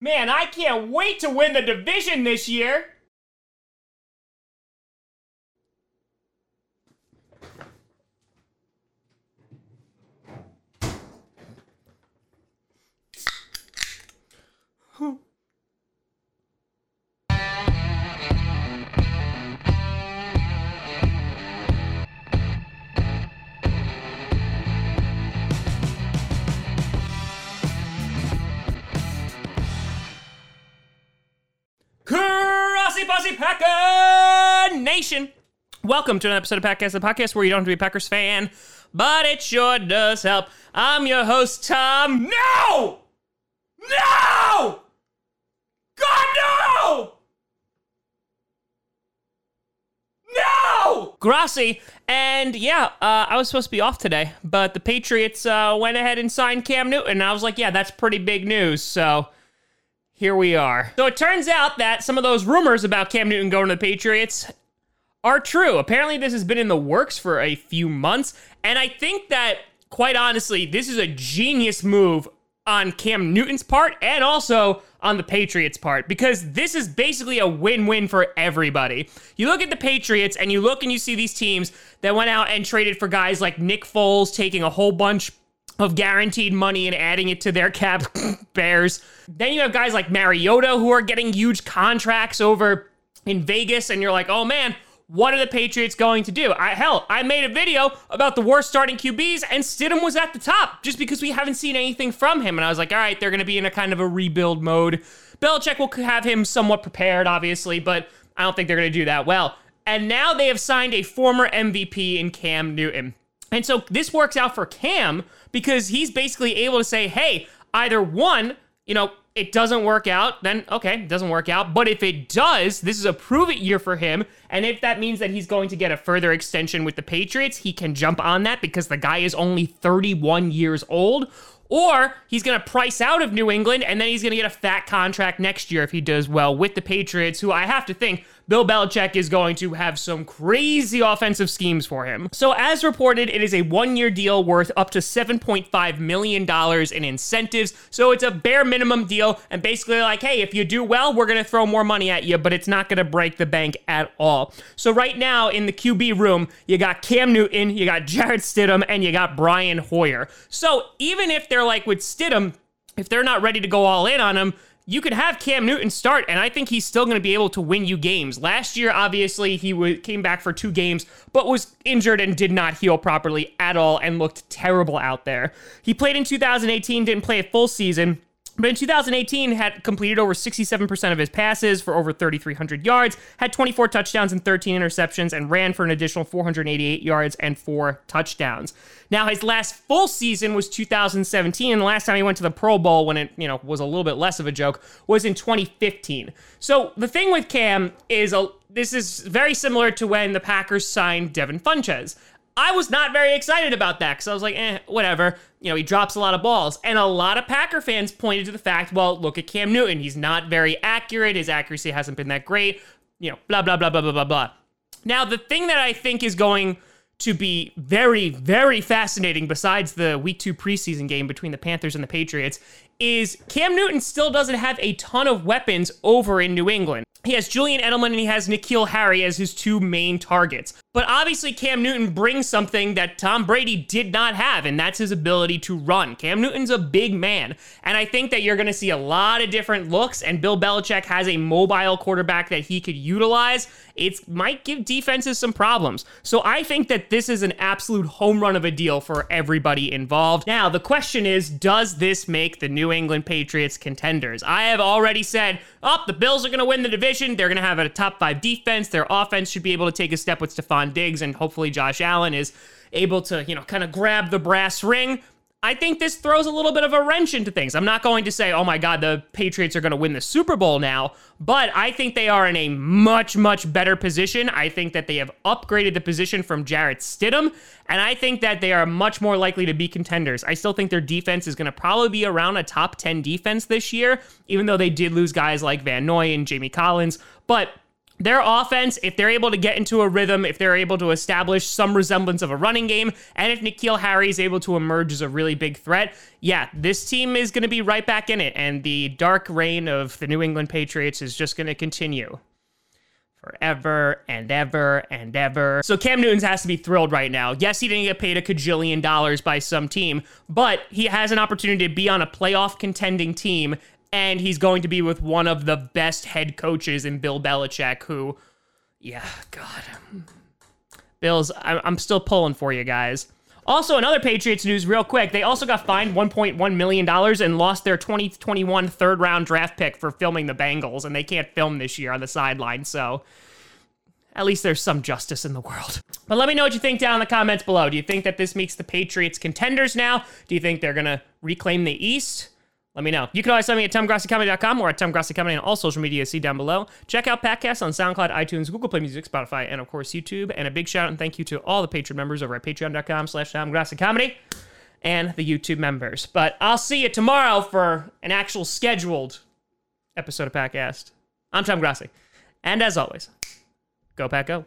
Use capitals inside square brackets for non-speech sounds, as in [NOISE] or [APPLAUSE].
Man, I can't wait to win the division this year. Crossy Posse Packer Nation. Welcome to an episode of Packcast, the podcast where you don't have to be a Packers fan, but it sure does help. I'm your host, Tom. No! No! God, no! No! Grossi. And yeah, uh, I was supposed to be off today, but the Patriots uh, went ahead and signed Cam Newton. I was like, yeah, that's pretty big news. So here we are. So it turns out that some of those rumors about Cam Newton going to the Patriots are true. Apparently, this has been in the works for a few months. And I think that, quite honestly, this is a genius move on Cam Newton's part and also on the Patriots' part because this is basically a win win for everybody. You look at the Patriots and you look and you see these teams that went out and traded for guys like Nick Foles, taking a whole bunch of guaranteed money and adding it to their cap [LAUGHS] bears. Then you have guys like Mariota who are getting huge contracts over in Vegas, and you're like, oh man, what are the Patriots going to do? I, hell, I made a video about the worst starting QBs, and Stidham was at the top just because we haven't seen anything from him. And I was like, all right, they're going to be in a kind of a rebuild mode. Belichick will have him somewhat prepared, obviously, but I don't think they're going to do that well. And now they have signed a former MVP in Cam Newton. And so this works out for Cam because he's basically able to say, hey, either one, you know, it doesn't work out, then okay, it doesn't work out. But if it does, this is a prove it year for him. And if that means that he's going to get a further extension with the Patriots, he can jump on that because the guy is only 31 years old. Or he's going to price out of New England and then he's going to get a fat contract next year if he does well with the Patriots, who I have to think Bill Belichick is going to have some crazy offensive schemes for him. So, as reported, it is a one year deal worth up to $7.5 million in incentives. So, it's a bare minimum deal. And basically, like, hey, if you do well, we're going to throw more money at you, but it's not going to break the bank at all. So, right now in the QB room, you got Cam Newton, you got Jarrett Stidham, and you got Brian Hoyer. So, even if they're like with Stidham, if they're not ready to go all in on him, you could have Cam Newton start, and I think he's still going to be able to win you games. Last year, obviously, he w- came back for two games, but was injured and did not heal properly at all and looked terrible out there. He played in 2018, didn't play a full season. But in 2018, had completed over 67% of his passes for over 3,300 yards, had 24 touchdowns and 13 interceptions, and ran for an additional 488 yards and four touchdowns. Now, his last full season was 2017, and the last time he went to the Pro Bowl, when it you know was a little bit less of a joke, was in 2015. So the thing with Cam is a this is very similar to when the Packers signed Devin Funchess. I was not very excited about that because I was like, eh, whatever. You know, he drops a lot of balls. And a lot of Packer fans pointed to the fact, well, look at Cam Newton. He's not very accurate. His accuracy hasn't been that great. You know, blah, blah, blah, blah, blah, blah, blah. Now, the thing that I think is going to be very, very fascinating, besides the week two preseason game between the Panthers and the Patriots, is Cam Newton still doesn't have a ton of weapons over in New England. He has Julian Edelman and he has N'Keal Harry as his two main targets. But obviously, Cam Newton brings something that Tom Brady did not have, and that's his ability to run. Cam Newton's a big man, and I think that you're going to see a lot of different looks, and Bill Belichick has a mobile quarterback that he could utilize. It might give defenses some problems. So I think that this is an absolute home run of a deal for everybody involved. Now, the question is does this make the New England Patriots contenders? I have already said, oh, the Bills are going to win the division. They're going to have a top five defense. Their offense should be able to take a step with Stefon Diggs, and hopefully Josh Allen is able to, you know, kind of grab the brass ring. I think this throws a little bit of a wrench into things. I'm not going to say, oh my God, the Patriots are going to win the Super Bowl now, but I think they are in a much, much better position. I think that they have upgraded the position from Jarrett Stidham, and I think that they are much more likely to be contenders. I still think their defense is going to probably be around a top 10 defense this year, even though they did lose guys like Van Noy and Jamie Collins. But their offense, if they're able to get into a rhythm, if they're able to establish some resemblance of a running game, and if N'Keal Harry is able to emerge as a really big threat, yeah, this team is going to be right back in it. And the dark reign of the New England Patriots is just going to continue forever and ever and ever. So Cam Newton has to be thrilled right now. Yes, he didn't get paid a cajillion dollars by some team, but he has an opportunity to be on a playoff contending team and he's going to be with one of the best head coaches in Bill Belichick, who, yeah, God. Bills, I'm still pulling for you guys. Also, another Patriots news, real quick. They also got fined $1.1 million and lost their 2021 third round draft pick for filming the Bengals, and they can't film this year on the sideline, so at least there's some justice in the world. But let me know what you think down in the comments below. Do you think that this makes the Patriots contenders now? Do you think they're going to reclaim the East? Let me know. You can always find me at TomGrossiComedy.com or at TomGrossiComedy on all social media. See down below. Check out Packcast on SoundCloud, iTunes, Google Play Music, Spotify, and of course YouTube. And a big shout out and thank you to all the Patreon members over at Patreon.com slash TomGrossiComedy and the YouTube members. But I'll see you tomorrow for an actual scheduled episode of Packcast. I'm Tom Grossi. And as always, go Pack Go.